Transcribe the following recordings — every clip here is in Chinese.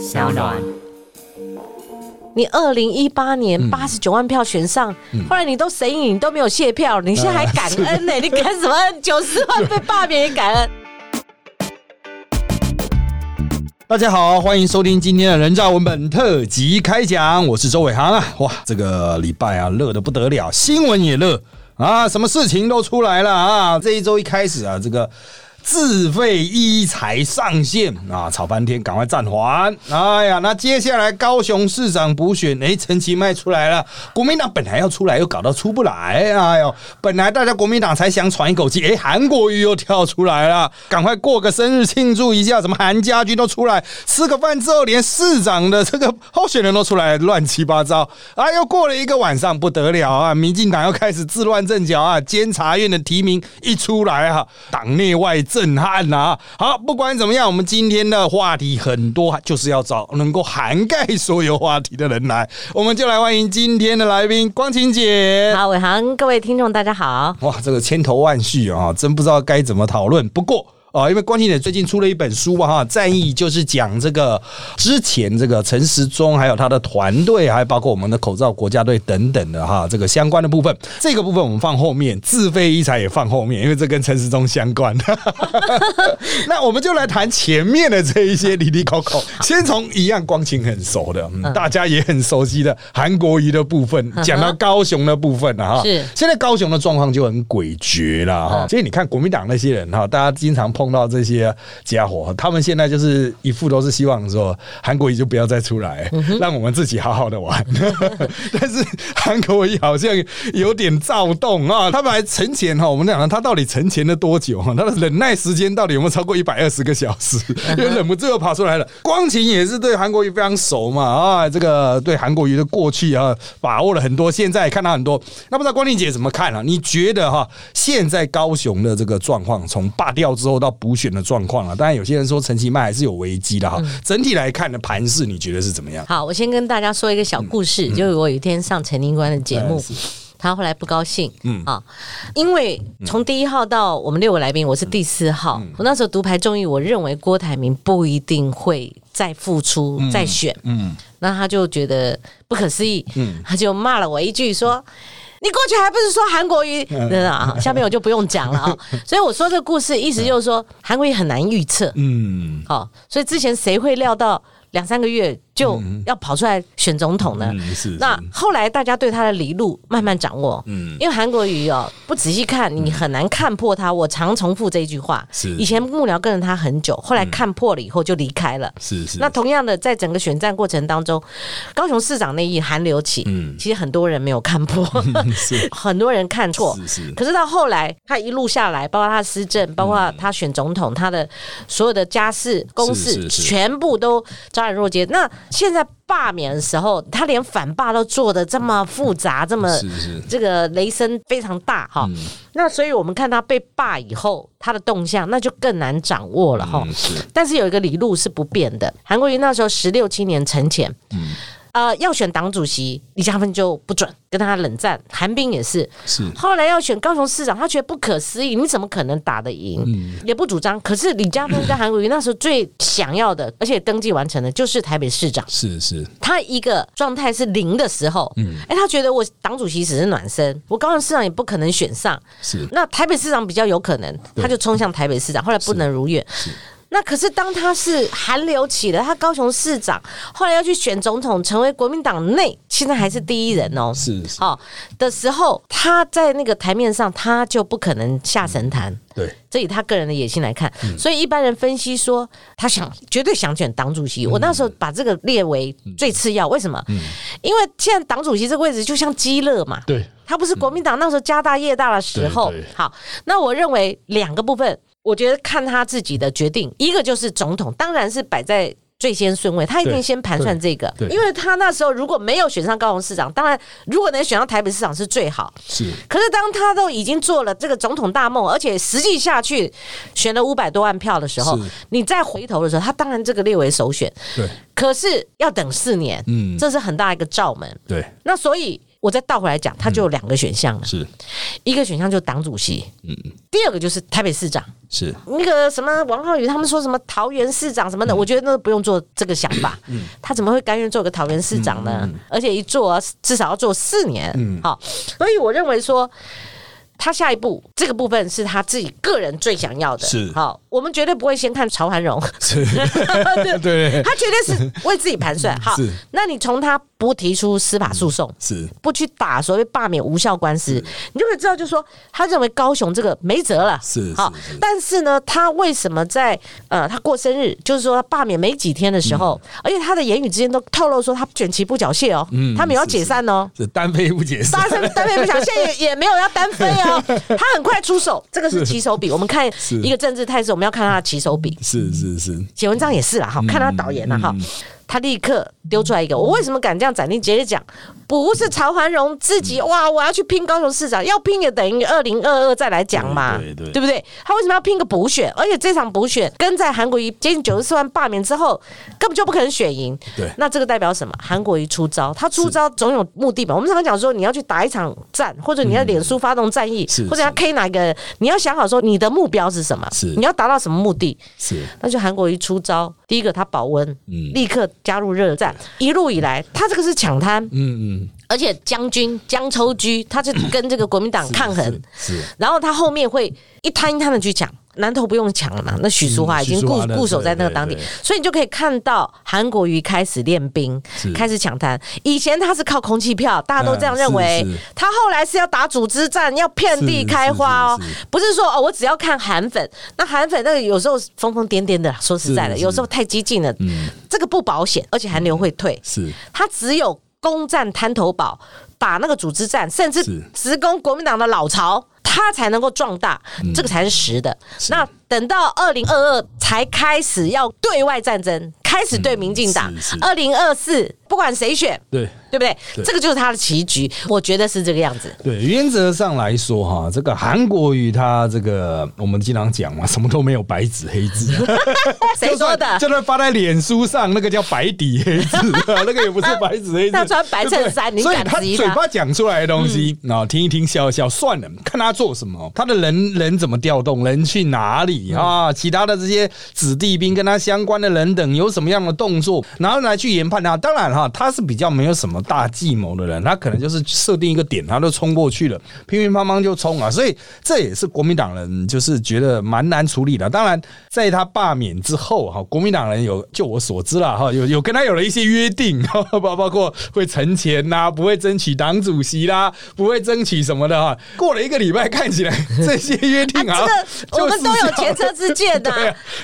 小暖。你二零一八年八十九万票选上，后来你都神隐，你都没有卸票，你现在还感恩呢？你感什么恩？九十万被罢免也感恩？大家好，欢迎收听今天的人造文本特辑开讲，我是周伟航啊！哇，这个礼拜啊，热的不得了，新闻也热啊，什么事情都出来了啊！这一周一开始啊，这个。自费医材上线啊，吵半天，赶快暂缓。哎呀，那接下来高雄市长补选，哎，陈其迈出来了。国民党本来要出来，又搞到出不来。哎呦，本来大家国民党才想喘一口气，哎，韩国瑜又跳出来了，赶快过个生日庆祝一下。什么韩家军都出来吃个饭之后，连市长的这个候选人都出来，乱七八糟。啊，又过了一个晚上，不得了啊！民进党又开始自乱阵脚啊！监察院的提名一出来哈，党内外。震撼呐！好，不管怎么样，我们今天的话题很多，就是要找能够涵盖所有话题的人来。我们就来欢迎今天的来宾，光晴姐。好，伟航，各位听众，大家好。哇，这个千头万绪啊，真不知道该怎么讨论。不过。啊，因为关庆姐最近出了一本书嘛，哈，战役就是讲这个之前这个陈时中还有他的团队，还包括我们的口罩国家队等等的哈，这个相关的部分，这个部分我们放后面，自费医材也放后面，因为这跟陈时中相关。那我们就来谈前面的这一些里里口口，先从一样光晴很熟的，大家也很熟悉的韩国瑜的部分，讲到高雄的部分了哈。是，现在高雄的状况就很诡谲了哈。所以你看国民党那些人哈，大家经常。碰到这些家伙，他们现在就是一副都是希望说韩国瑜就不要再出来，让我们自己好好的玩。但是韩国瑜好像有点躁动啊，他们还沉潜哈。我们讲他到底沉潜了多久哈？他的忍耐时间到底有没有超过一百二十个小时？因为忍不住又跑出来了。光晴也是对韩国瑜非常熟嘛啊，这个对韩国瑜的过去啊把握了很多，现在看到很多。那不知道光晴姐怎么看啊？你觉得哈现在高雄的这个状况从罢掉之后到补选的状况了，当然有些人说陈其迈还是有危机的哈。整体来看的盘势，你觉得是怎么样？好，我先跟大家说一个小故事，就是我有一天上陈林官的节目，他后来不高兴，嗯。啊，因为从第一号到我们六个来宾，我是第四号，我那时候独排众议，我认为郭台铭不一定会再复出再选，嗯，那他就觉得不可思议，嗯，他就骂了我一句说。你过去还不是说韩国瑜？真的啊，下面我就不用讲了啊。所以我说这个故事，意思就是说韩国瑜很难预测。嗯，好，所以之前谁会料到两三个月？就要跑出来选总统呢？那后来大家对他的理路慢慢掌握。嗯，因为韩国瑜哦，不仔细看你很难看破他。我常重复这一句话。是以前幕僚跟着他很久，后来看破了以后就离开了。是是。那同样的，在整个选战过程当中，高雄市长那一韩流起，嗯，其实很多人没有看破，是 很多人看错。是是。可是到后来，他一路下来，包括他的施政，包括他选总统，他的所有的家事公事，全部都昭然若揭。那现在罢免的时候，他连反罢都做的这么复杂，这么这个雷声非常大哈。那所以我们看他被罢以后，他的动向那就更难掌握了哈。但是有一个理路是不变的，韩国瑜那时候十六七年沉潜。呃，要选党主席，李嘉芬就不准跟他冷战。韩冰也是，是后来要选高雄市长，他觉得不可思议，你怎么可能打得赢？也不主张。可是李嘉芬跟韩国瑜那时候最想要的，而且登记完成的，就是台北市长。是是，他一个状态是零的时候，嗯，哎，他觉得我党主席只是暖身，我高雄市长也不可能选上。是，那台北市长比较有可能，他就冲向台北市长，后来不能如愿。那可是当他是韩流起了，他高雄市长后来要去选总统，成为国民党内现在还是第一人哦，是是哦的时候，他在那个台面上他就不可能下神坛。对，这以他个人的野心来看，所以一般人分析说他想绝对想选党主席。我那时候把这个列为最次要，为什么？因为现在党主席这个位置就像鸡肋嘛，对，他不是国民党那时候家大业大的时候。好，那我认为两个部分。我觉得看他自己的决定，一个就是总统，当然是摆在最先顺位，他一定先盘算这个，因为他那时候如果没有选上高雄市长，当然如果能选上台北市长是最好。是，可是当他都已经做了这个总统大梦，而且实际下去选了五百多万票的时候，你再回头的时候，他当然这个列为首选。对，可是要等四年，嗯，这是很大一个罩门。对，那所以。我再倒回来讲，他就有两个选项了，是一个选项就是党主席，嗯，第二个就是台北市长。是那个什么王浩宇他们说什么桃园市长什么的，我觉得那不用做这个想法。他怎么会甘愿做个桃园市长呢？而且一做至少要做四年。好，所以我认为说。他下一步这个部分是他自己个人最想要的，是好，我们绝对不会先看曹涵荣，是，对，他绝对是为自己盘算。好，那你从他不提出司法诉讼，是。不去打所谓罢免无效官司，你就可以知道，就是说他认为高雄这个没辙了，是好，但是呢，他为什么在呃他过生日，就是说罢免没几天的时候，而且他的言语之间都透露说他卷旗不缴械哦，他们要解散哦，是单飞不解散，单飞不缴械也也没有要单飞哦。他很快出手，这个是起手笔。我们看一个政治态势，我们要看他的起手笔。是是是，写文章也是啦，哈，看他导演啦哈。他立刻丢出来一个，我为什么敢这样斩钉截铁讲？不是曹环荣自己哇，我要去拼高雄市长，要拼也等于二零二二再来讲嘛，对不对？他为什么要拼个补选？而且这场补选跟在韩国瑜接近九十四万罢免之后，根本就不可能选赢。对，那这个代表什么？韩国瑜出招，他出招总有目的吧？我们常常讲说，你要去打一场战，或者你要脸书发动战役，或者要 K 哪个，你要想好说你的目标是什么？是你要达到什么目的？是那就韩国瑜出招，第一个他保温，嗯，立刻加入热战。一路以来，他这个是抢滩，嗯嗯。而且将军江抽居，他是跟这个国民党抗衡，是，然后他后面会一摊一摊的去抢，南投不用抢了嘛，那许淑华已经固固守在那个当地，所以你就可以看到韩国瑜开始练兵，开始抢滩。以前他是靠空气票，大家都这样认为，他后来是要打组织战，要遍地开花哦，不是说哦，我只要看韩粉，那韩粉那个有时候疯疯癫癫的，说实在的，有时候太激进了，这个不保险，而且韩流会退，是，他只有。攻占滩头堡，把那个组织战，甚至直攻国民党的老巢，他才能够壮大，这个才是实的。那等到二零二二才开始要对外战争，开始对民进党。二零二四不管谁选，对。对不对？这个就是他的棋局，我觉得是这个样子。对，原则上来说，哈，这个韩国瑜他这个，我们经常讲嘛，什么都没有白纸黑字。谁说的？就算发在脸书上，那个叫白底黑字，那个也不是白纸黑字。他穿白衬衫，你敢他嘴巴讲出来的东西，啊，听一听，笑一笑，算了，看他做什么，他的人人怎么调动，人去哪里啊？其他的这些子弟兵跟他相关的人等有什么样的动作，然后来去研判他。当然哈，他是比较没有什么。大计谋的人，他可能就是设定一个点，他就冲过去了，乒乒乓乓就冲啊！所以这也是国民党人就是觉得蛮难处理的。当然，在他罢免之后，哈，国民党人有就我所知啦，哈，有有跟他有了一些约定，包 包括会存钱呐，不会争取党主席啦，不会争取什么的哈。过了一个礼拜，看起来这些约定啊，我们都有前车之鉴 的，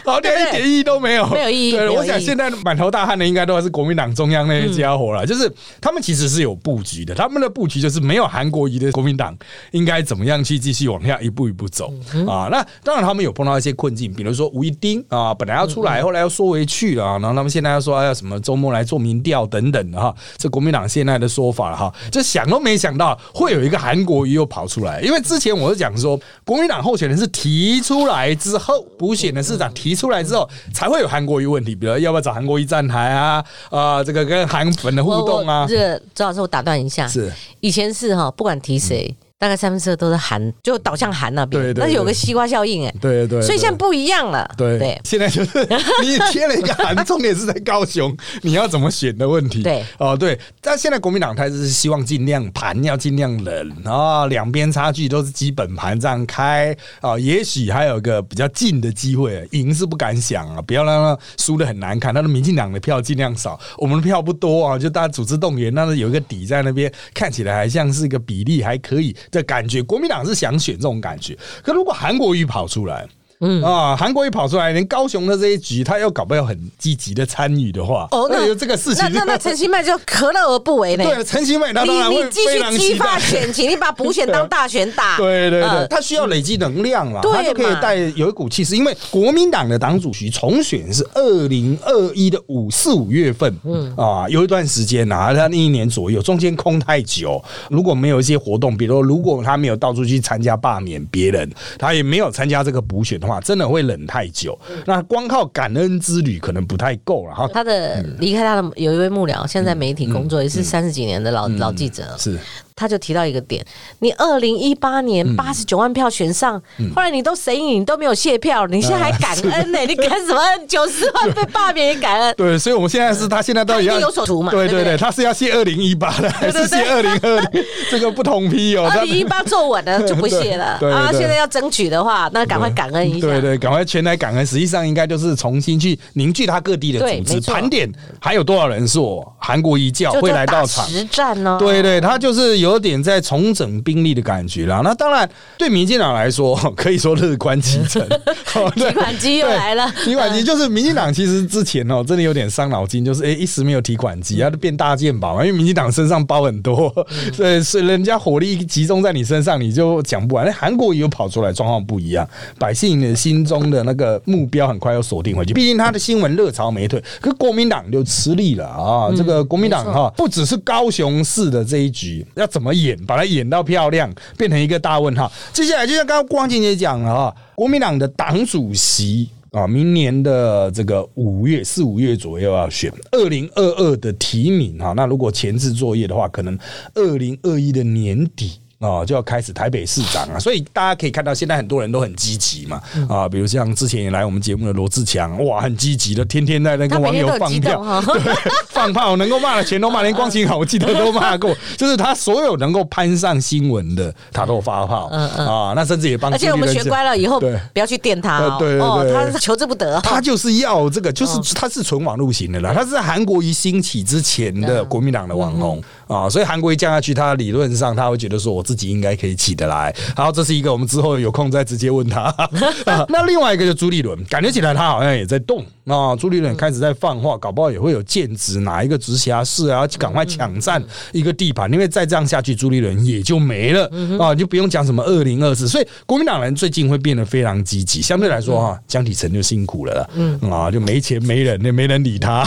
好像一点意义都没有，没有意义。对，我想现在满头大汗的应该都还是国民党中央那些家伙了，就是。他们其实是有布局的，他们的布局就是没有韩国瑜的国民党应该怎么样去继续往下一步一步走啊？那当然他们有碰到一些困境，比如说吴一丁啊，本来要出来，后来又缩回去了，然后他们现在要说要什么周末来做民调等等的哈，这国民党现在的说法了哈，就想都没想到会有一个韩国瑜又跑出来，因为之前我是讲说国民党候选人是提出来之后，补选的市长提出来之后才会有韩国瑜问题，比如要不要找韩国一站台啊啊，这个跟韩粉的互动啊。这周老师，我打断一下，是以前是哈，不管提谁。大概三分之二都是韩，就导向韩那边，对对那有个西瓜效应哎，对对，所以现在不一样了，对。对，现在就是 你贴了一个韩，重点是在高雄，你要怎么选的问题，对。哦对，但现在国民党态是希望尽量盘要尽量冷啊，两边差距都是基本盘这样开啊，也许还有个比较近的机会，赢是不敢想啊，不要让他输的很难看，他的民进党的票尽量少，我们的票不多啊，就大家组织动员，但是有一个底在那边，看起来还像是一个比例还可以。的感觉，国民党是想选这种感觉，可如果韩国瑜跑出来。嗯啊，韩国一跑出来，连高雄的这一局，他又搞不要很积极的参与的话，哦，那有这个事情，那那陈其迈就何乐而不为呢？对，陈其迈他当然会继续激发选情，你把补选当大选 打，对对对，他需要累积能量嘛，他就可以带有一股气势。因为国民党的党主席重选是二零二一的五四五月份，嗯啊，有一段时间啊，他那一年左右，中间空太久，如果没有一些活动，比如如果他没有到处去参加罢免别人，他也没有参加这个补选。话真的会冷太久，那光靠感恩之旅可能不太够了哈。他的离开他的有一位幕僚，现在媒体工作也是三十几年的老老记者，是他就提到一个点：你二零一八年八十九万票选上，后来你都神隐，你都没有卸票，你现在还感恩呢？你感什么恩？九十万被罢免也感恩？对，所以我们现在是他现在到底要有所图嘛？对对对，他是要卸二零一八的，还是卸二零二零？这个不同批哦。二零一八坐稳了就不卸了 啊！现在要争取的话，那赶快感恩一下。对对，赶快前来感恩。实际上应该就是重新去凝聚他各地的组织，盘点还有多少人是我韩国一教会来到场实战呢？对对，他就是有点在重整兵力的感觉啦。那当然，对民进党来说，可以说乐观其成。提款机又来了，提款机就是民进党其实之前哦，真的有点伤脑筋，就是哎一时没有提款机，要变大件宝嘛。因为民进党身上包很多，对，所以人家火力集中在你身上，你就讲不完。那韩国也有跑出来，状况不一样，百姓的心中的那个目标很快又锁定回去。毕竟他的新闻热潮没退，可国民党就吃力了啊。这个国民党哈，不只是高雄市的这一局要怎么演，把它演到漂亮，变成一个大问号。接下来就像刚刚光景姐讲了哈，国民党的党主席啊，明年的这个五月四五月左右要选，二零二二的提名哈，那如果前置作业的话，可能二零二一的年底。啊，就要开始台北市长啊，所以大家可以看到，现在很多人都很积极嘛。啊，比如像之前也来我们节目的罗志强，哇，很积极的，天天在那跟网友放票，放炮，能够骂的全都骂，连光晴好，我记得都骂过。就是他所有能够攀上新闻的，他都发炮。嗯嗯啊，那甚至也帮。而且我们学乖了以后，不要去电他。对对对，他求之不得。他就是要这个，就是他是纯网路型的啦。他是韩国瑜兴起之前的国民党的网红啊，所以韩国一降下去，他理论上他会觉得说我。自己应该可以起得来。好，这是一个我们之后有空再直接问他。那另外一个就朱立伦，感觉起来他好像也在动啊。朱立伦开始在放话，搞不好也会有建职哪一个直辖市啊，赶快抢占一个地盘，因为再这样下去，朱立伦也就没了啊，就不用讲什么二零二四。所以国民党人最近会变得非常积极。相对来说哈，江启臣就辛苦了，嗯啊，就没钱没人，也没人理他，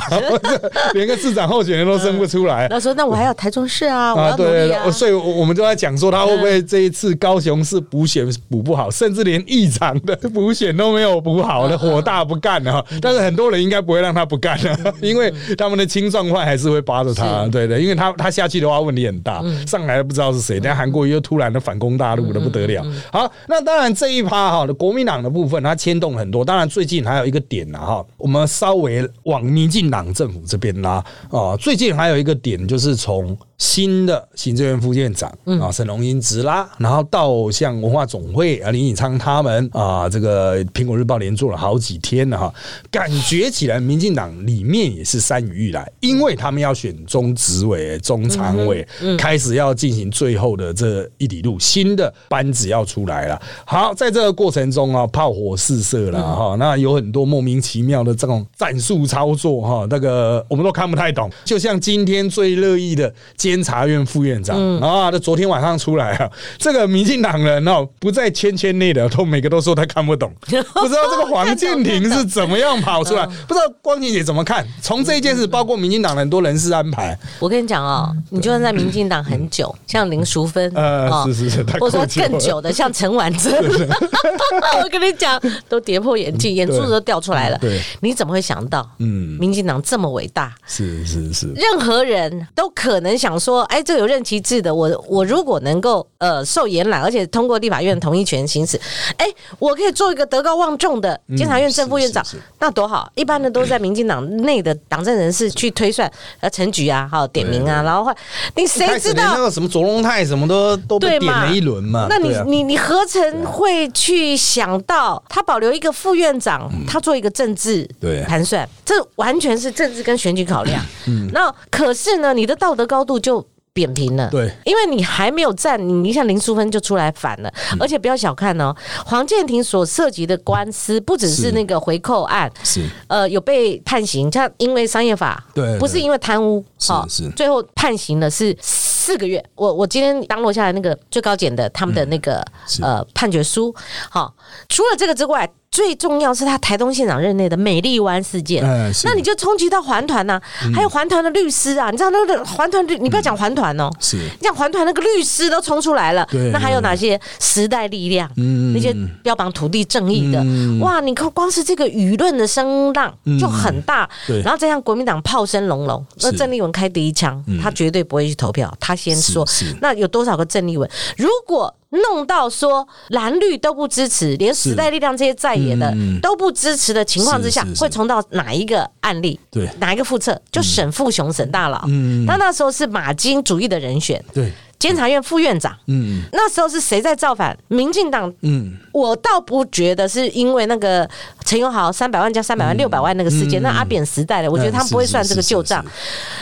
连个市长候选人都生不出来。他说：“那我还有台中市啊，我要努力啊。”所以我们就在讲说。他会不会这一次高雄市补选补不好，甚至连议长的补选都没有补好的，火大不干了？但是很多人应该不会让他不干了，因为他们的青壮派还是会扒着他，对的，因为他他下去的话问题很大，上来了不知道是谁，但韩国又突然的反攻大陆的不得了。好，那当然这一趴哈国民党的部分，它牵动很多。当然最近还有一个点呢哈，我们稍微往民进党政府这边拉啊，最近还有一个点就是从。新的行政院副院长啊，沈荣英直拉，然后到像文化总会啊，林以昌他们啊，这个苹果日报连做了好几天了哈，感觉起来民进党里面也是山雨欲来，因为他们要选中执委、中常委，开始要进行最后的这一里路，新的班子要出来了。好，在这个过程中啊，炮火四射了哈，那有很多莫名其妙的这种战术操作哈，那个我们都看不太懂。就像今天最乐意的。监察院副院长。啊，他昨天晚上出来啊，这个民进党人哦，不在圈圈内的，都每个都说他看不懂，不知道这个黄建庭是怎么样跑出来，不知道光晴姐怎么看？从这一件事，包括民进党很多人事安排，我跟你讲哦，你就算在民进党很久，像林淑芬，呃，是是是，或者说更久的，像陈婉珍，我跟你讲，都跌破眼镜，眼珠子都掉出来了。对，你怎么会想到，嗯，民进党这么伟大？是是是，任何人都可能想。说，哎，这有任期制的，我我如果能够呃受延揽，而且通过立法院同意权行使，哎，我可以做一个德高望重的监察院正副院长，那多好！一般的都在民进党内的党政人士去推算，呃，陈局啊，还有点名啊，然后你谁知道那个什么卓荣泰什么都都被点了一轮嘛？那你你你何曾会去想到他保留一个副院长，他做一个政治盘算，这完全是政治跟选举考量。嗯，那可是呢，你的道德高度就。扁平了，对，因为你还没有站，你你像林淑芬就出来反了，而且不要小看哦，黄建庭所涉及的官司不只是。那个回扣案，是。呃有被判刑，像因为商业法，对，不是因为贪污，是是，最后判刑的是四个月。我我今天当落下来那个最高检的他们的那个呃判决书，好，除了这个之外。最重要是他台东县长任内的美丽湾事件，嗯那你就冲击到环团呐，还有环团的律师啊，你知道那个环团律，你不要讲环团哦，是。你讲环团那个律师都冲出来了对，那还有哪些时代力量？嗯那些标榜土地正义的，嗯。哇！你看光是这个舆论的声浪就很大，对。然后再像国民党炮声隆隆，那是郑丽文开第一枪，他绝对不会去投票，他先说。那有多少个郑丽文？如果弄到说蓝绿都不支持，连时代力量这些在野的嗯。都不支持的情况之下会冲到哪一个案例？对。哪一个副测？就沈富雄沈大佬，嗯。他那时候是马金主义的人选，对，监察院副院长。嗯。那时候是谁在造反？民进党。嗯，我倒不觉得是因为那个陈永豪三百万加三百万六百万那个事件，那阿扁时代的，我觉得他们不会算这个旧账。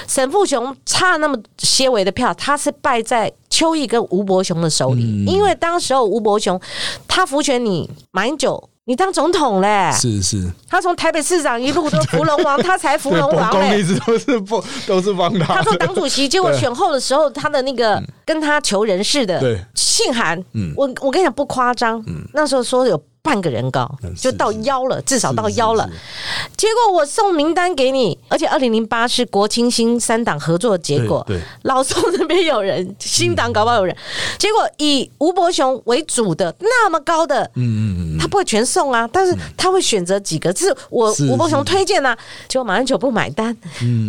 沈富雄差那么些微的票，他是败在邱毅跟吴伯雄的手里，嗯。因为当时候吴伯雄他扶选你马英九。你当总统嘞？是是，他从台北市长一路都扶龙王，他才扶对，龙王 嘞。一。直都是不都是帮他，他做党主席，结果选后的时候，他的那个 跟他求人事的对。信函嗯，我我跟你讲不夸张，嗯。那时候说有半个人高嗯，就到腰了，至少到腰了。结果我送名单给你，而且二零零八是国青新三党合作的结果。老宋那边有人，新党搞不好有人，结果以吴伯雄为主的那么高的。嗯嗯嗯，他不会全送啊，但是他会选择几个，这是我是吴伯雄推荐啊，结果马英九不买单，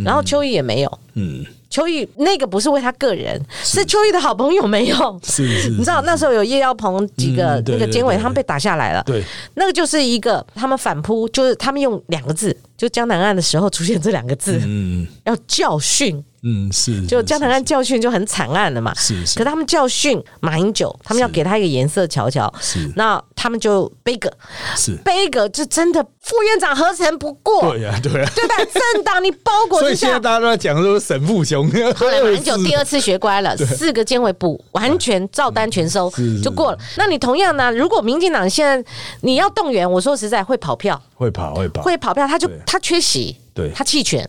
然后邱毅也没有，嗯，邱玉那个不是为他个人，是秋玉的好朋友没有。是 是，你知道那时候有叶耀鹏几个嗯那个监委，他们被打下来了。对，那个就是一个他们反扑，就是他们用两个字，就江南岸的时候出现这两个字，嗯要教训。嗯是，就是江南岸教训就很惨案了嘛。是是可他们教训马英九，他们要给他一个颜色瞧瞧。是那他们就背个是，背个，这真的副院长何曾不过？对呀对呀，对吧？政党你包裹之下所以现在。大家都在讲说沈富雄，后来马英九第二次学乖了，四个监委补完全照单全收就过了。那你同样呢？如果民进党现在你要动员，我说实在会跑票，会跑会跑，会跑票，他就对他缺席，对他弃权。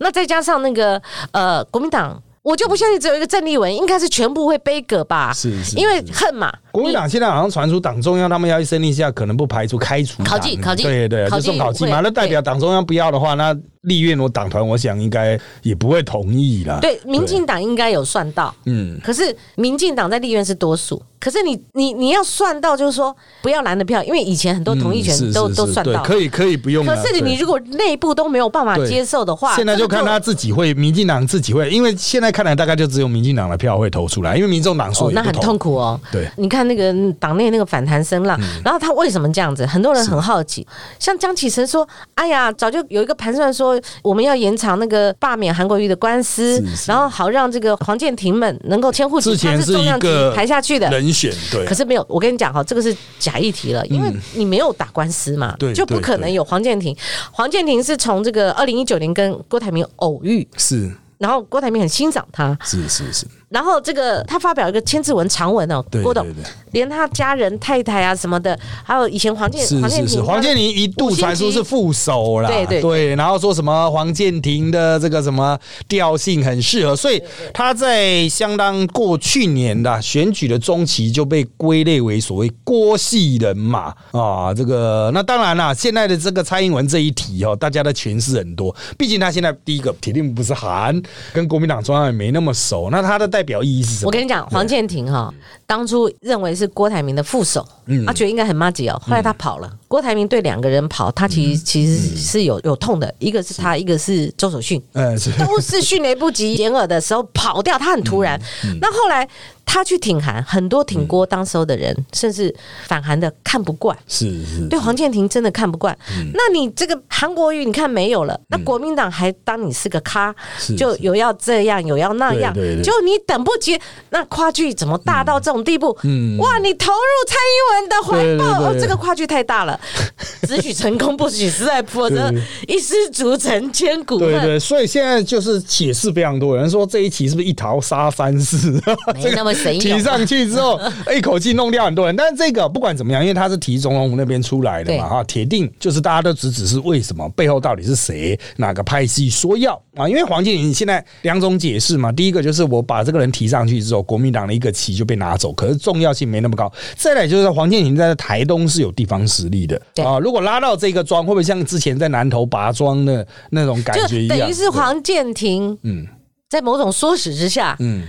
那再加上那个呃国民党，我就不相信只有一个郑丽文，应该是全部会背葛吧？是是因为恨嘛。国民党现在好像传出党中央他们要一声令下，可能不排除开除党考绩考绩对对，就送考绩嘛。那代表党中央不要的话，那立院我党团我想应该也不会同意啦。对，民进党应该有算到，嗯，可是民进党在立院是多数，可是你你你要算到，就是说不要蓝的票，因为以前很多同意权都、都算到，可以可以不用可是你如果内部都没有办法接受的话，现在就看他自己会，民进党自己会，因为现在看来大概就只有民进党的票会投出来，因为民众党说哦，那很痛苦哦。对。嗯你看那个党内那个反弹声浪，然后他为什么这样子？很多人很好奇。像江启臣说：“哎呀，早就有一个盘算说，我们要延长那个罢免韩国瑜的官司然后好让这个黄建庭们能够迁户籍，他是重量级个排下去的。”人选，对。可，是没有，我跟你讲哈，这个是假议题了，因为你没有打官司嘛，对就不可能有黄建庭。黄建庭是从这个二零一九年跟郭台铭偶遇，是。然后郭台铭很欣赏他，是是是，然后这个他发表一个千字文长文哦，对郭董对对。连他家人太太啊什么的，还有以前黄建是是是，黄建庭，黄建庭一度传出是副手啦，对对对。然后说什么黄建庭的这个什么调性很适合，所以他在相当过去年的选举的中期就被归类为所谓郭系人马啊，这个那当然啦，现在的这个蔡英文这一题哦，大家的诠释很多，毕竟他现在第一个铁定不是韩，跟国民党中央也没那么熟，那他的代表意义是什么？我跟你讲，黄建庭哈，当初认为是郭台铭的副手，嗯。他觉得应该很骂吉哦，后来他跑了。郭台铭对两个人跑，他其实嗯。其实是有有痛的，一个是他，一个是周守训。呃是。都是迅雷不及 掩耳的时候跑掉，他很突然。嗯那后来他去挺韩，很多挺郭当时候的人，甚至反韩的看不惯。是是对黄建庭真的看不惯，嗯。那你这个韩国瑜你看没有了，那国民党还当你是个咖，是就有要这样有要那样，就你等不及，那跨距怎么大到这种地步？嗯哇，你投入蔡英文的怀抱，哦，这个跨距太大了，只许成功不许失败，否则一失足成千古恨。对对，所以现在就是解释非常多，有人说这一期是不是一逃杀三世？没那么神勇提上去之后，一口气弄掉很多人。但是这个不管怎么样，因为他是提总统府那边出来的嘛，哈，铁定就是大家都只只是为什么背后到底是谁哪个派系说要啊，因为黄建林现在两种解释嘛，第一个就是我把这个人提上去之后，国民党的一个旗就被拿走，可是重要性没那么高。再来就是黄建林在台东是有地方实力的啊，如果拉到这个庄，会不会像之前在南投拔庄的那种感觉一样？等于是黄建庭，嗯，在某种唆使之下，嗯。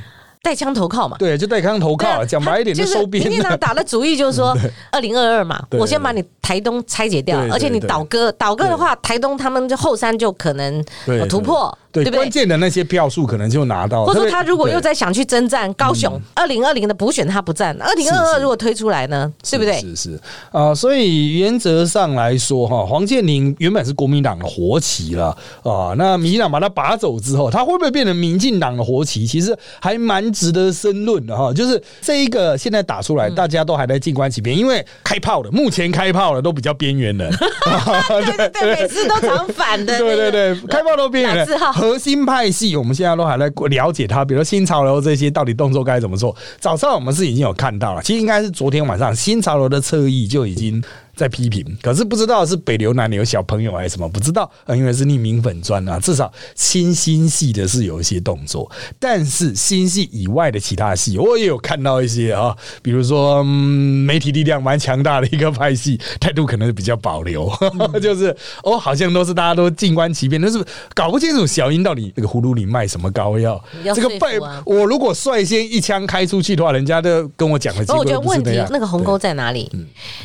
带枪投靠嘛？对，就带枪投靠。讲白一点，就收兵。民进党打的主意就是说，二零二二嘛，我先把你台东拆解掉，而且你倒戈，倒戈的话，台东他们就后山就可能突破。对，关键的那些票数可能就拿到。或者说他如果又在想去征战高雄，二零二零的补选他不占，二零二二如果推出来呢，是不对？是是啊，所以原则上来说哈，黄建宁原本是国民党的活旗了啊，那民进党把他拔走之后，他会不会变成民进党的活旗？其实还蛮值得申论的哈。就是这一个现在打出来，大家都还在静观其变，因为开炮的目前开炮的都比较边缘人，对对，每次都常反的，对对对，开炮都边缘人。核心派系，我们现在都还在了解它，比如新潮流这些到底动作该怎么做。早上我们是已经有看到了，其实应该是昨天晚上新潮流的侧翼就已经。在批评，可是不知道是北流南流小朋友还是什么，不知道。啊，因为是匿名粉砖啊，至少新新系的是有一些动作，但是新系以外的其他系，我也有看到一些啊，比如说媒体力量蛮强大的一个派系，态度可能是比较保留，就是哦，好像都是大家都静观其变，但是搞不清楚小英到底那个葫芦里卖什么膏药，这个被我如果率先一枪开出去的话，人家都跟我讲了，我觉得问题那个鸿沟在哪里？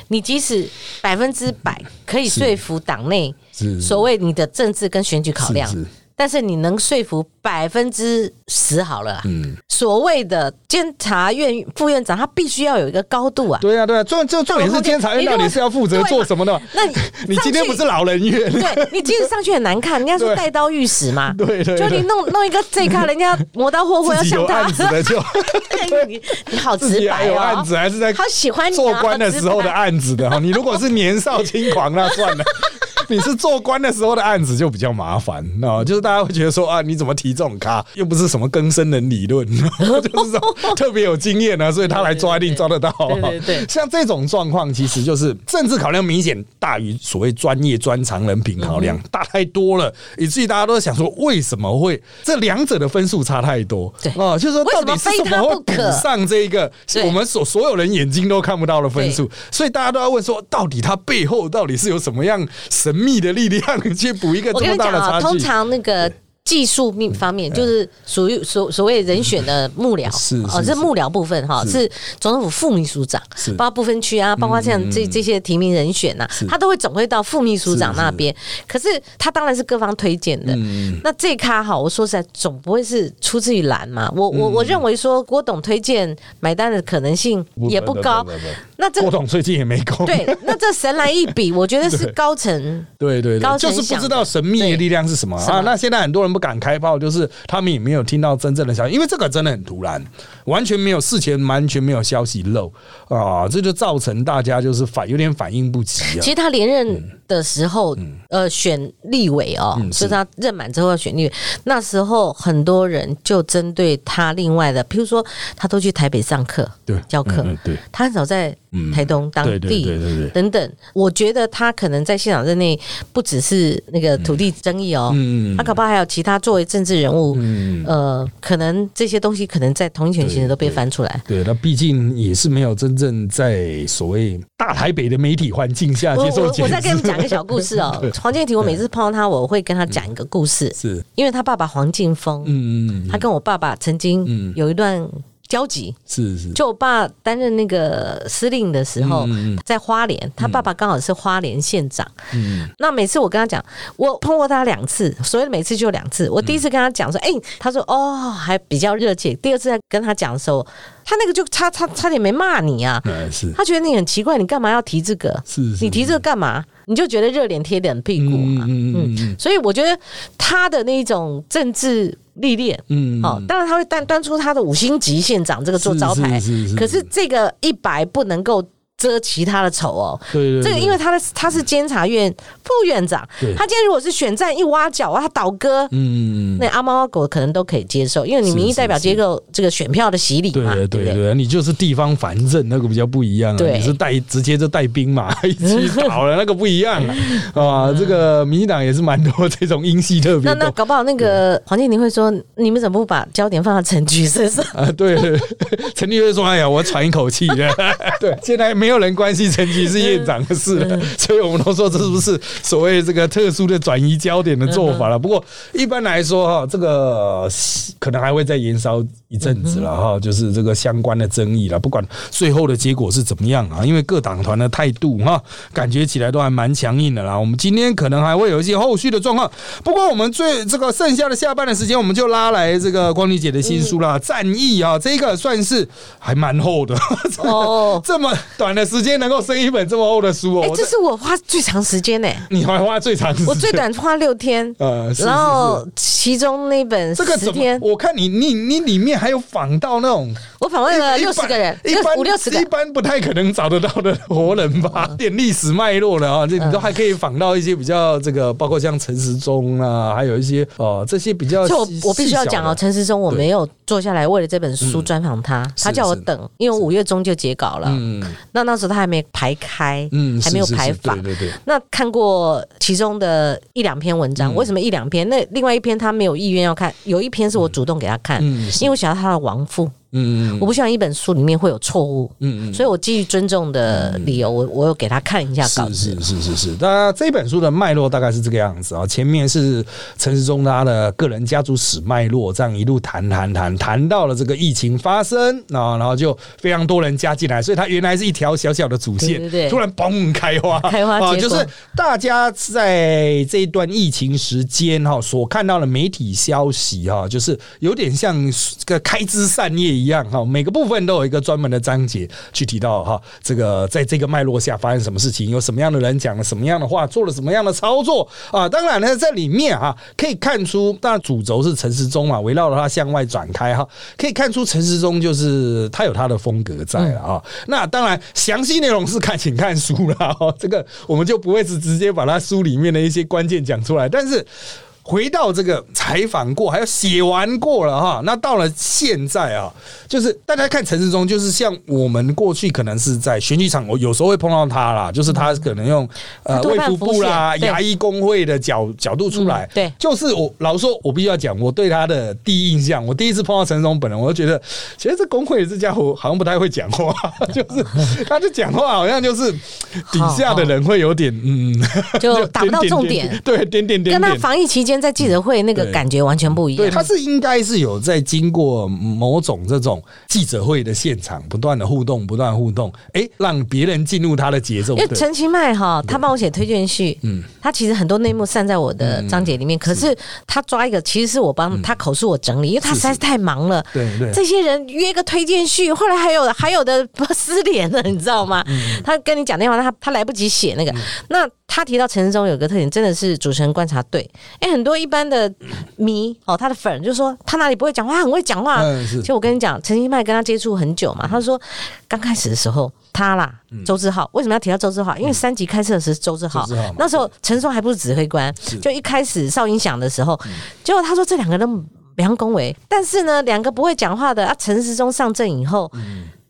你即使百分之百可以说服党内所谓你的政治跟选举考量，但是你能说服百分之十好了。嗯，所谓的监察院副院长，他必须要有一个高度啊。对啊，对啊，重重重点是监察院到底是要负责做什么的？那 你今天不是老人院？对你今天上去很难看，人家说带刀御史嘛。对对，就你弄弄一个这咖，人家磨刀霍霍要向他。你你好直白哦，案子还是在好喜欢做官的时候的案子的哈。你如果是年少轻狂，那算了。你是做官的时候的案子就比较麻烦啊，就是大家会觉得说啊，你怎么提这种咖？又不是什么更生人理论，就是说 特别有经验呢，所以他来抓一定抓得到。对对，像这种状况，其实就是政治考量明显大于所谓专业专长人品考量大太多了，以至于大家都在想说，为什么会这两者的分数差太多？对啊，就是说到底是什么会补上这一个我们所所有人眼睛都看不到的分数？所以大家都要问说，到底他背后到底是有什么样神？密的力量去补一个这么大的差距。通常那个。技术面方面，就是属于所所谓人选的幕僚，是哦，是幕僚部分哈，是。总统府副秘书长，包括不分区啊，包括像这这些提名人选呐，他都会总会到副秘书长那边。可是他当然是各方推荐的。那这咖哈，我说实在，总不会是出自于蓝嘛？我我我认为说郭董推荐买单的可能性也不高。那这郭董最近也没空。对，那这神来一笔，我觉得是 高层。对对对，就是不知道神秘的力量是什么？啊？那现在很多人不。敢开炮，就是他们也没有听到真正的消息，因为这个真的很突然，完全没有事前完全没有消息漏啊，这就造成大家就是反有点反应不及啊。其实他连任的时候，呃，选立委哦，所以他任满之后要选立委，那时候很多人就针对他另外的，譬如说他都去台北上课，对，教课，对，他很少在台东当地等等。我觉得他可能在现场任内不只是那个土地争议哦，他恐怕还有其他。作为政治人物，呃，可能这些东西可能在同一权行的都被翻出来。对，那毕竟也是没有真正在所谓大台北的媒体环境下接受。我再跟你讲一个小故事哦。黄建庭，我每次碰到他，我会跟他讲一个故事，是因为他爸爸黄劲峰，嗯嗯，他跟我爸爸曾经有一段。交集是是，就我爸担任那个司令的时候，在花莲，他爸爸刚好是花莲县长。嗯，那每次我跟他讲，我碰过他两次，所以每次就两次。我第一次跟他讲说，哎，他说哦，还比较热切。第二次在跟他讲的时候，他那个就差差差点没骂你啊，是，他觉得你很奇怪，你干嘛要提这个？是，你提这个干嘛？你就觉得热脸贴冷屁股嘛，嗯嗯，所以我觉得他的那种政治历练，嗯，好，当然他会端端出他的五星级县长这个做招牌，可是这个一百不能够遮其他的丑哦。对对，这个因为他的他是监察院副院长，他今天如果是选战一挖角啊，他倒戈，嗯嗯，那阿猫阿狗可能都可以接受，因为你民意代表接受这个选票的洗礼嘛，对对对，你就是地方反正那个比较不一样啊，你是带直接就带兵嘛 一起搞了，那个不一样啊，这个民进党也是蛮多这种英系特别。那那搞不好那个黄建宁会说，你们怎么不把焦点放到陈局身上？啊？对，陈局会说，哎呀，我喘一口气的，对，现在没有人关心陈局是 院长的事了，所以我们都说这是不是所谓这个特殊的转移焦点的做法了？不过一般来说哈，这个可能还会再延烧一阵子了哈，就是这个相关的争议了。不管最后的结果是怎么样啊，因为各党团的态度哈，感觉起来都还蛮强硬的啦。我们今天可能还会有一些后续的状况。不过我们最这个剩下的下半的时间，我们就拉来这个光女姐的新书啦，《战役》啊，这个算是还蛮厚的哦，这么短的时间能够生一本这么厚的书哦，这是我花最长时间呢。你还花最长时间？我最短花六天，呃，然后其中那本这个十天，我看你你你里面还有访到那种，我访问了六十个人，一般五六十个，一般不太可能找得到的活人吧？点历史脉络的啊，这你都还可以访到一些比较这个，包括像陈时中啊，还有一些哦这些比较。就我必须要讲哦，陈时中我没有坐下来为了这本书专访他，他叫我等，因为五月中就截稿了。嗯，那那时候他还没排开，嗯，还没有排访。对对对。那看过其中的一两篇文章，为什么一两篇？那另外一篇他没有意愿要看，有一篇是我主动给他看，因为我想要他的亡父。嗯嗯，我不希望一本书里面会有错误，嗯嗯，所以我基于尊重的理由，我我有给他看一下稿子，是是是是是。那这本书的脉络大概是这个样子啊，前面是陈世忠他的个人家族史脉络，这样一路谈谈谈谈到了这个疫情发生啊，然后就非常多人加进来，所以他原来是一条小小的主线，对对，突然嘣开花，开花啊，就是大家在这一段疫情时间哈所看到的媒体消息哈，就是有点像个开枝散叶。一样哈，每个部分都有一个专门的章节去提到哈，这个在这个脉络下发生什么事情，有什么样的人讲了什么样的话，做了什么样的操作啊？当然呢，在里面哈可以看出，当然主轴是陈时中嘛，围绕着他向外展开哈，可以看出陈时中就是他有他的风格在了啊。那当然，详细内容是看 请看书了，这个我们就不会是直接把他书里面的一些关键讲出来，但是。回到这个采访过，还有写完过了哈，那到了现在啊，就是大家看陈世忠，就是像我们过去可能是在选举场，我有时候会碰到他啦，就是他可能用呃卫福部啦、牙医工会的角角度出来，对，就是我老说，我必须要讲，我对他的第一印象，我第一次碰到陈世忠本人，我就觉得，其实这工会这家伙好像不太会讲话，就是他就讲话好像就是底下的人会有点嗯，就打不到重点，对，点点点，跟他防疫期间。在记者会那个感觉完全不一样。对，他是应该是有在经过某种这种记者会的现场，不断的互动，不断互动，哎，让别人进入他的节奏。因为陈其迈哈，他帮我写推荐序，嗯，他其实很多内幕散在我的章节里面，可是他抓一个，其实是我帮他口述我整理，因为他实在是太忙了。对对，这些人约个推荐序，后来还有还有的失联了，你知道吗？他跟你讲电话，他他来不及写那个。那他提到陈世忠有个特点，真的是主持人观察对，哎，很多。一般的迷哦，他的粉就说他哪里不会讲话，很会讲话。其实我跟你讲，陈新麦跟他接触很久嘛。他说刚开始的时候，他啦，周志浩为什么要提到周志浩？因为三级开设是周志浩，那时候陈松还不是指挥官，就一开始哨音响的时候，结果他说这两个人两恭维，但是呢，两个不会讲话的啊，陈时中上阵以后。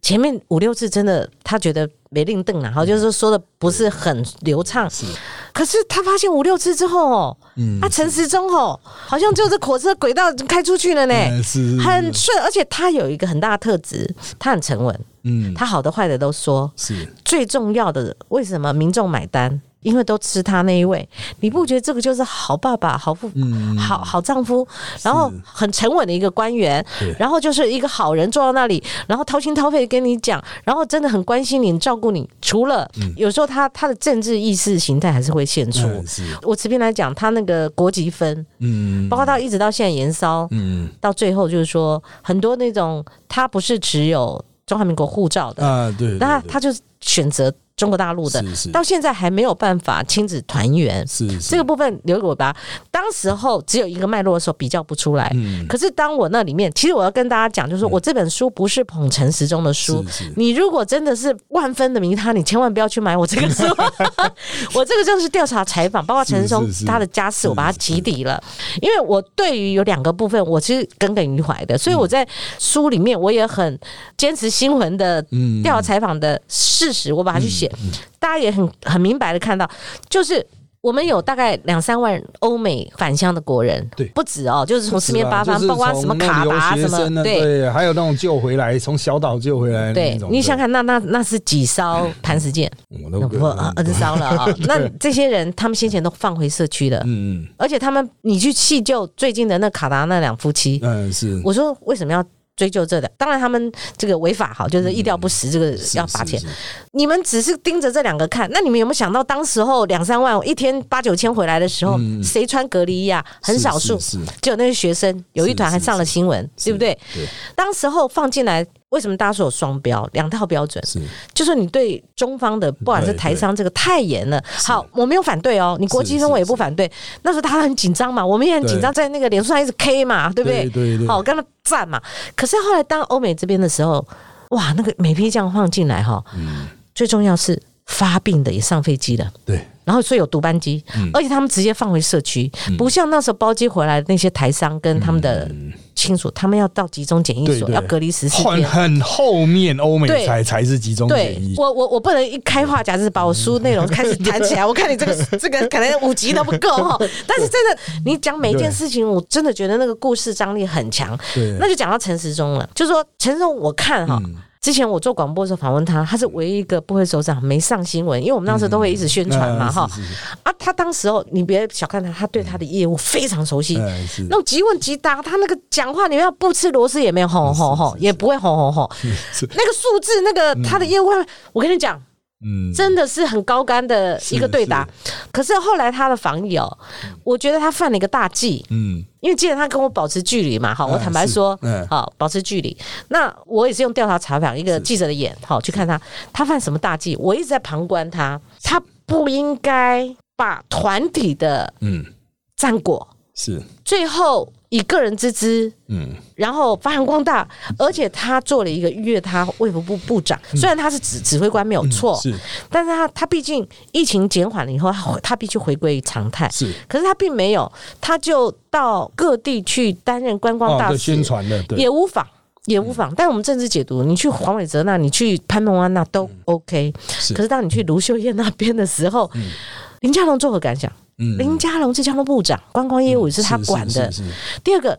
前面五六次真的，他觉得没令邓然后就是说的不是很流畅。是，可是他发现五六次之后哦，嗯，他陈时中哦，好像就是火车轨道开出去了呢，是，很顺，而且他有一个很大的特质，他很沉稳，嗯，他好的坏的都说，是，最重要的为什么民众买单？因为都吃他那一位，你不觉得这个就是好爸爸、好父、好好丈夫，然后很沉稳的一个官员，然后就是一个好人坐到那里，然后掏心掏肺跟你讲，然后真的很关心你、照顾你。除了有时候他他的政治意识形态还是会现出。我持平来讲，他那个国籍分，嗯，包括他一直到现在延烧，嗯，到最后就是说很多那种他不是持有中华民国护照的啊，对，那他就选择。中国大陆的是是，到现在还没有办法亲子团圆。是是这个部分留给我吧。当时候只有一个脉络的时候比较不出来，嗯可是当我那里面，其实我要跟大家讲，就是说我这本书不是捧陈时中的书是是。你如果真的是万分的迷他，你千万不要去买我这个书。我这个就是调查采访，包括陈时中是是是他的家事，我把它起底了。因为我对于有两个部分，我是耿耿于怀的，所以我在书里面我也很坚持新闻的嗯调查采访的事实，我把它去写，大家也很很明白的看到，就是。我们有大概两三万欧美返乡的国人，对不止哦，就是从四面八方，就是包括什么卡达什么，对对，还有那种救回来，从小岛救回来的对。你想看那那那是几艘磐石舰，我都不啊 N 艘了啊。那这些人他们先前都放回社区了，嗯而且他们你去细究最近的那卡达那两夫妻，嗯是我说为什么要？追究这的，当然他们这个违法好，就是意料不实，这个要罚钱。你们只是盯着这两个看，那你们有没有想到，当时候两三万一天八九千回来的时候，谁穿隔离衣啊？很少数，只有那些学生，有一团还上了新闻，对不？对。当时候放进来，为什么大家说有双标，两套标准？是就是你对中方的，不管是台商这个太严了。好，我没有反对哦，你国际生我也不反对。那时候他很紧张嘛，我们也很紧张，在那个脸书上一直 K 嘛，对不对？对对对好，我跟他赞嘛。可是后来当欧美这边的时候，哇，那个美批酱放进来哈，最重要是发病的也上飞机了。对然后所以有读班机，嗯而且他们直接放回社区，不像那时候包机回来的那些台商跟他们的亲属，他们要到集中检疫所，要隔离十四很天。很后面欧美才才是集中对检疫。我我我不能一开话匣子把我书内容开始谈起来，我看你这个这个可能五集都不够哈。但是真的，你讲每一件事情，我真的觉得那个故事张力很强。那就讲到陈时中了，就说陈时中，我看哈。之前我做广播的时候访问他，他是唯一一个不会首长没上新闻，因为我们当时都会一直宣传嘛，哈、啊，他当时候你别小看他，他对他的业务非常熟悉，那种即问即答，他那个讲话，你要不吃螺丝也没有吼吼吼，也不会吼吼吼，是那个数字，那个他的业务，我跟你讲，嗯。真的是很高干的一个对答。可是后来他的防疫哦，我觉得他犯了一个大忌，嗯。因为既然他跟我保持距离嘛，好，我嗯坦白说是嗯，好，保持距离。那我也是用调查采访一个记者的眼，好去看他，他犯什么大忌？我一直在旁观他，他不应该把团体的嗯。战果是。最后以个人之资。嗯然后发扬光大，而且他做了一个逾越他卫福部部长，虽然他是指指挥官没有错，嗯是但是他他毕竟疫情减缓了以后，他回他必须回归常态。是可是他并没有，他就到各地去担任观光大使，宣传的对也无妨。也无妨，但我们政治解读，你去黄伟哲那，你去潘孟安那都 OK。嗯可是当你去卢秀燕那边的时候，林佳龙作何感想？嗯林佳龙是交通部长，观光业务是他管的。是是是第二个，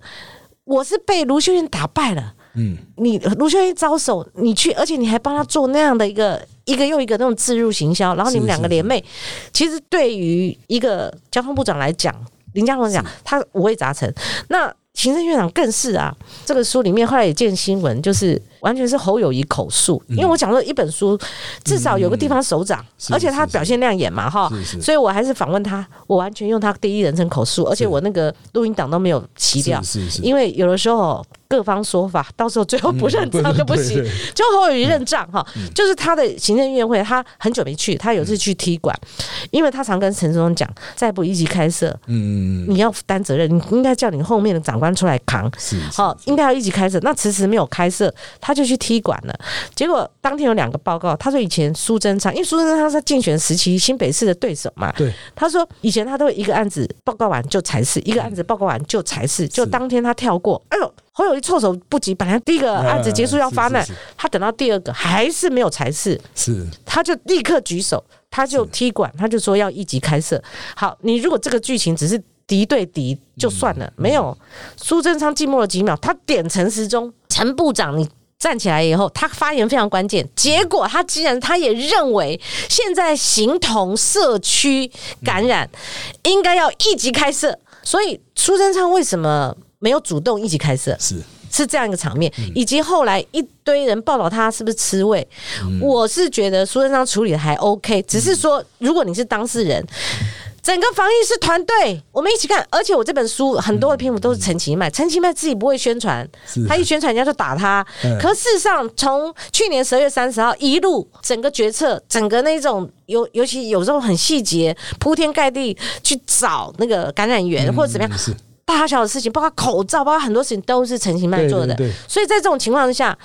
我是被卢秀燕打败了。嗯你卢秀燕招手，你去，而且你还帮他做那样的一个一个又一个那种自入行销，然后你们两个联袂，其实对于一个交通部长来讲，林佳龙讲他五味杂陈，那行政院长更是啊。这个书里面后来也见新闻，就是完全是侯友谊口述，因为我讲说一本书至少有个地方首长，是而且他表现亮眼嘛哈所以我还是访问他，我完全用他第一人称口述，而且我那个录音档都没有齐掉，因为有的时候各方说法，到时候最后不认账就不行。对对 就侯友谊认账哈，就是他的行政院会，他很久没去，他有次去踢馆，因为他常跟陈时中讲，再不一级开设，嗯嗯你要担责任，你应该叫你后面的长官出来扛。是好，应该要一级开设，那迟迟没有开设，他就去踢馆了。结果当天有两个报告，他说以前苏贞昌，因为苏贞昌是竞选时期新北市的对手嘛，对他说以前他都会一个案子报告完就裁示，一个案子报告完就裁示，就当天他跳过，哎呦。侯友谊措手不及，本来第一个案子结束要发难是是是，他等到第二个还是没有裁示，是他就立刻举手，他就踢馆，他就说要一级开设。好，你如果这个剧情只是敌对敌就算了，没有苏贞昌寂寞了几秒，他点陈时中，陈部长你。站起来以后，他发言非常关键。结果他既然他也认为现在形同社区感染，应该要一级开设，所以苏贞昌为什么没有主动一级开设？是是这样一个场面，以及后来一堆人报道他是不是吃味，我是觉得苏贞昌处理的还 OK，只是说如果你是当事人。整个防疫是团队，我们一起看。而且我这本书很多的篇幅都是陈其迈，陈其迈自己不会宣传，他一宣传人家就打他。可事实上，从去年十二月三十号一路整个决策，整个那种尤尤其有时候很细节，铺天盖地去找那个感染源或者怎么样，大小小的事情，包括口罩，包括很多事情都是陈其迈做的。所以在这种情况下。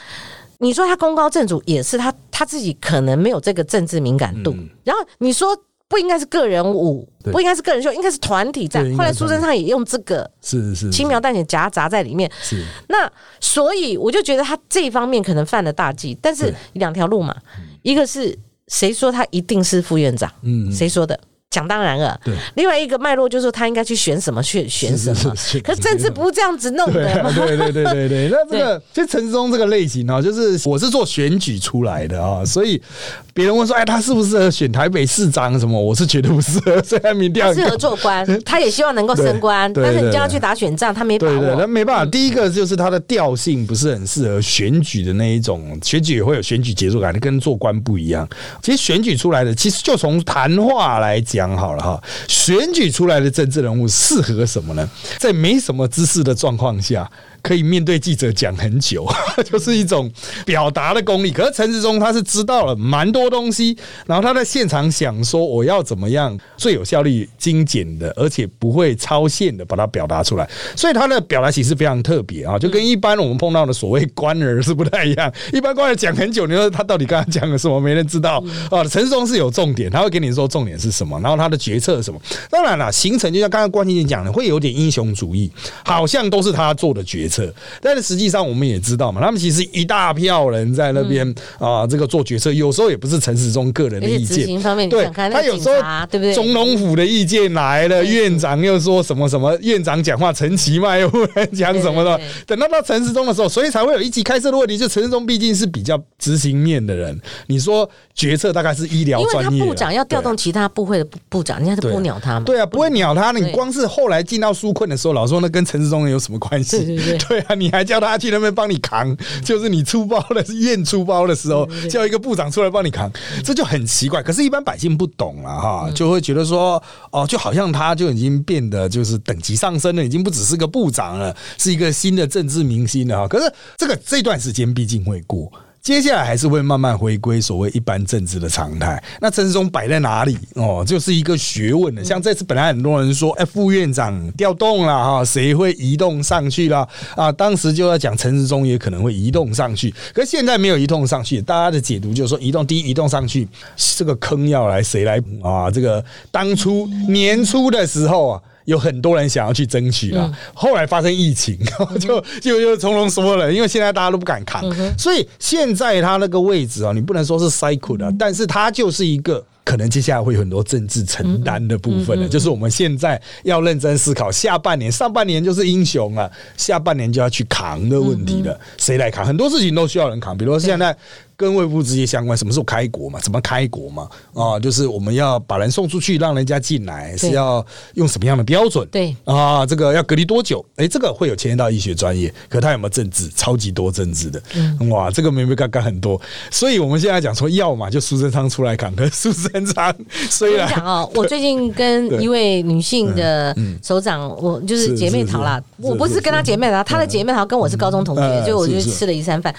你说他功高震主，也是他他自己可能没有这个政治敏感度。然后你说不应该是个人舞，不应该是个人秀，应该是团体战。后来苏贞昌也用这个是是轻描淡写夹杂在里面。是那所以我就觉得他这一方面可能犯了大忌。但是两条路嘛，一个是谁说他一定是副院长？嗯，谁说的？想当然了，对。另外一个脉络就是说，他应该去选什么，去选什么。可政治不是这样子弄的。对对对对对。那这个就陈志忠这个类型啊，就是我是做选举出来的啊，所以别人问说，哎，他适不适合选台北市长什么？我是绝对不适合。虽然民调适合做官，他也希望能够升官，但是你叫他去打选仗，他没把握。对对，那没办法。第一个就是他的调性不是很适合选举的那一种，选举也会有选举节奏感，跟做官不一样。其实选举出来的，其实就从谈话来讲。讲好了哈，选举出来的政治人物适合什么呢？在没什么知识的状况下。可以面对记者讲很久，就是一种表达的功力。可是陈志忠他是知道了蛮多东西，然后他在现场想说我要怎么样最有效率、精简的，而且不会超限的把它表达出来。所以他的表达形式非常特别啊，就跟一般我们碰到的所谓官儿是不太一样。一般官儿讲很久，你说他到底刚刚讲了什么，没人知道啊。陈志忠是有重点，他会跟你说重点是什么，然后他的决策是什么。当然了，行程就像刚刚关心你讲的，会有点英雄主义，好像都是他做的决策。但是实际上我们也知道嘛，他们其实一大票人在那边啊，这个做决策，有时候也不是陈时中个人的意见。对，他有时候对不对？总统府的意见来了，院长又说什么什么，院长讲话陈其迈又讲什么的。等到到陈时中的时候，所以才会有一级开设的问题。就陈时中毕竟是比较执行面的人，你说决策大概是医疗专业，因为他部长要调动其他部会的部部长，人家是不鸟他嘛？对啊，不会鸟他。你光是后来进到纾困的时候，老说那跟陈时中有什么关系？对对对。对啊，你还叫他去那边帮你扛，就是你出包的验出包的时候，叫一个部长出来帮你扛，这就很奇怪。可是，一般百姓不懂了哈，就会觉得说，哦，就好像他就已经变得就是等级上升了，已经不只是个部长了，是一个新的政治明星了哈。可是，这个这段时间毕竟会过。接下来还是会慢慢回归所谓一般政治的常态。那陈世忠摆在哪里哦，就是一个学问的。像这次本来很多人说，哎，副院长调动了哈，谁会移动上去了啊？当时就要讲陈世忠也可能会移动上去，可现在没有移动上去，大家的解读就是说，移动第一移动上去，这个坑要来谁来啊？这个当初年初的时候啊。有很多人想要去争取啊，后来发生疫情，就就又从容说了，因为现在大家都不敢扛，所以现在他那个位置啊，你不能说是 cycle 的，但是他就是一个。可能接下来会有很多政治承担的部分了，就是我们现在要认真思考下半年、上半年就是英雄了，下半年就要去扛的问题了。谁来扛？很多事情都需要人扛，比如说现在跟卫部直接相关，什么时候开国嘛？怎么开国嘛？啊，就是我们要把人送出去，让人家进来，是要用什么样的标准？对啊，这个要隔离多久？哎，这个会有牵涉到医学专业，可他有没有政治？超级多政治的，哇，这个没没刚刚很多。所以我们现在讲说要嘛，就苏贞昌出来扛，可 是苏贞。很长，所以讲哦，我最近跟一位女性的 首长，我就是姐妹淘啦。我不是跟她姐妹淘，她的姐妹淘跟我是高中同学，所以我就吃了一餐饭。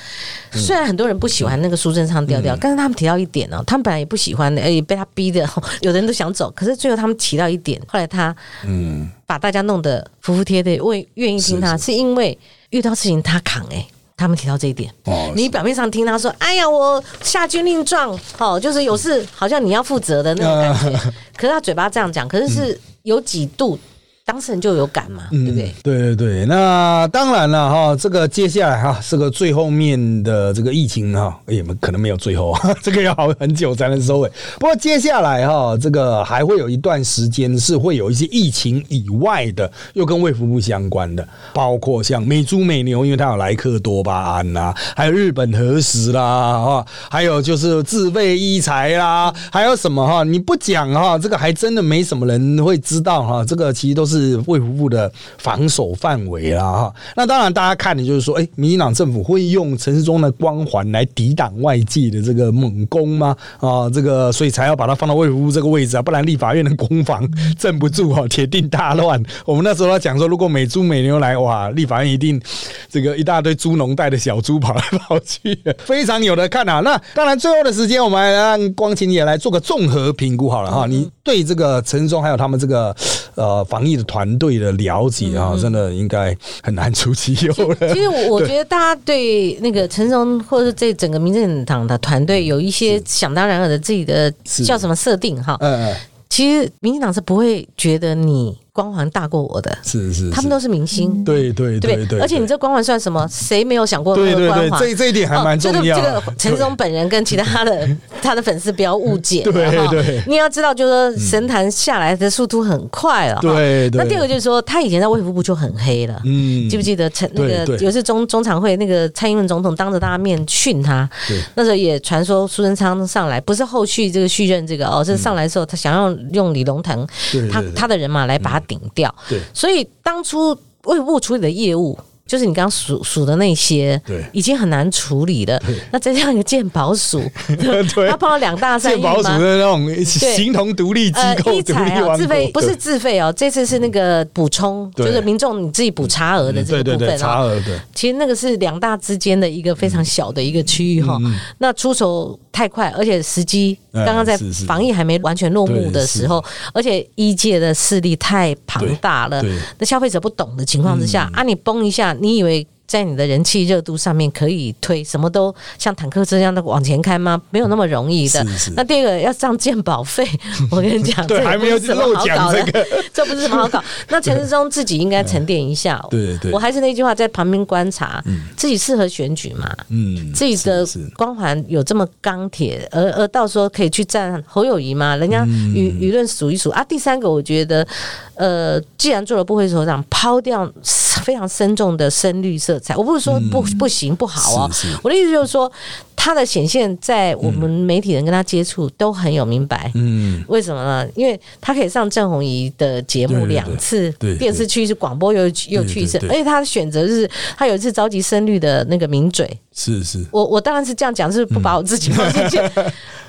虽然很多人不喜欢那个苏贞昌调调，但是他们提到一点哦，他们本来也不喜欢的，也被他逼的，有的人都想走。可是最后他们提到一点，后来他嗯，把大家弄得服服帖帖，为愿意听他，是因为遇到事情他扛哎。他们提到这一点，你表面上听他说：“哎呀，我下军令状，哦，就是有事，好像你要负责的那种感觉。”可是他嘴巴这样讲，可是是有几度。当事人就有感嘛，对不对？对对对，那当然了哈，这个接下来哈，这个最后面的这个疫情哈，也可能没有最后，这个要好很久才能收尾。不过接下来哈，这个还会有一段时间是会有一些疫情以外的，又跟卫福部相关的，包括像美猪美牛，因为它有莱克多巴胺呐，还有日本核食啦，哈，还有就是自费医材啦，还有什么哈？你不讲哈，这个还真的没什么人会知道哈。这个其实都是。是卫福部的防守范围啦哈。那当然，大家看的就是说，哎，民进党政府会用陈世忠的光环来抵挡外界的这个猛攻吗？啊，这个所以才要把它放到卫福部这个位置啊，不然立法院的攻防镇不住啊，铁定大乱。我们那时候要讲说，如果美猪美牛来，哇，立法院一定这个一大堆猪农带的小猪跑来跑去，非常有的看啊。那当然，最后的时间，我们来让光晴也来做个综合评估好了哈。你对这个陈世忠还有他们这个呃防疫的团队的了解啊，真的应该很难出其右了。其实我我觉得大家对那个陈忠或者这整个民进党的团队有一些想当然尔的自己的叫什么设定哈。嗯嗯。其实民进党是不会觉得你。光环大过我的，是是，他们都是明星，对对对对，而且你这光环算什么？谁没有想过？对对对，这这一点还蛮重要。这个陈松本人跟其他的 他的粉丝不要误解，对对，你要知道，就是说神坛下来的速度很快了。对对。那第二个就是说，他以前在卫福部就很黑了，嗯，记不记得陈那个有一次中中常会那个蔡英文总统当着大家面训他，那时候也传说苏贞昌上来不是后续这个续任这个哦，是上来的时候他想要用李龙腾他他的人马来把他顶掉，对，所以当初卫部处理的业务。就是你刚刚数数的那些，对，已经很难处理了。那再加上一个鉴宝署，对。他碰到两大三鉴宝署的那种形同独立机构，一财啊，自费不是自费哦，这次是那个补充，就是民众你自己补差额的这个部分差额的。其实那个是两大之间的一个非常小的一个区域哈。那出手太快，而且时机刚刚在防疫还没完全落幕的时候，而且一界的势力太庞大了，那消费者不懂的情况之下啊，你崩一下。你以为？在你的人气热度上面可以推什么都像坦克车一样的往前开吗？没有那么容易的。那第二个要上鉴保费，我跟你讲，对，还没有什么好搞的，这不是什么好搞。那陈世忠自己应该沉淀一下。对对，我还是那句话，在旁边观察，自己适合选举嘛？嗯，自己的光环有这么钢铁，而而到时候可以去站侯友谊吗？人家舆舆论数一数啊。第三个，我觉得，呃，既然做了不会首长，抛掉非常深重的深绿色彩。我不是说不不行不好哦，我的意思就是说，他的显现在我们媒体人跟他接触都很有明白。嗯，为什么呢？因为他可以上郑红怡的节目两次，电视去是广播又又去一次，而且他的选择是，他有一次召集深绿的那个名嘴。是是，我我当然是这样讲，是不把我自己放进去。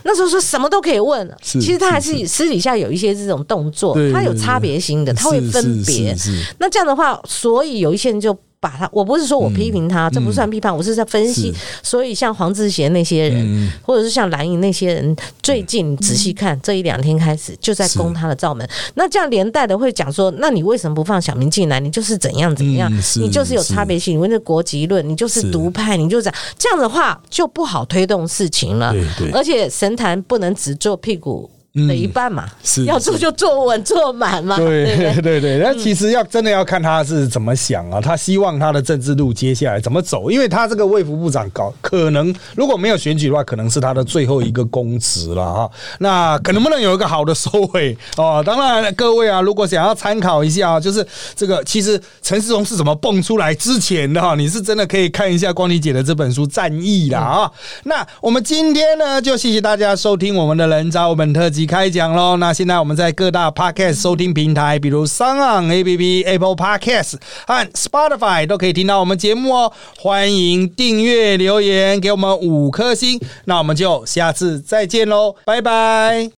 那时候说什么都可以问，其实他还是私底下有一些这种动作，他有差别心的，他会分别。那这样的话，所以有一些人就。把他，我不是说我批评他，这不算批判，我是在分析。所以像黄志贤那些人，或者是像蓝营那些人，最近仔细看这一两天开始就在攻他的罩门。那这样连带的会讲说，那你为什么不放小明进来？你就是怎样怎样，你就是有差别性，因为那国籍论，你就是独派，你就这样。这样的话就不好推动事情了。而且神坛不能只做屁股。的一半嘛，是要做就做稳做满嘛。对对 对，那其实要真的要看他是怎么想啊，他希望他的政治路接下来怎么走，因为他这个卫福部长搞可能如果没有选举的话，可能是他的最后一个公职了哈。那可能不能有一个好的收尾哦？当然，各位啊，如果想要参考一下啊，就是这个其实陈世荣是怎么蹦出来之前的哈，你是真的可以看一下光妮姐的这本书《战役》啦啊。那我们今天呢，就谢谢大家收听我们的人渣文特辑。开讲喽！那现在我们在各大 podcast 收听平台，比如 s o n A P P、Apple Podcast 和 Spotify 都可以听到我们节目哦。欢迎订阅、留言给我们五颗星。那我们就下次再见喽，拜拜。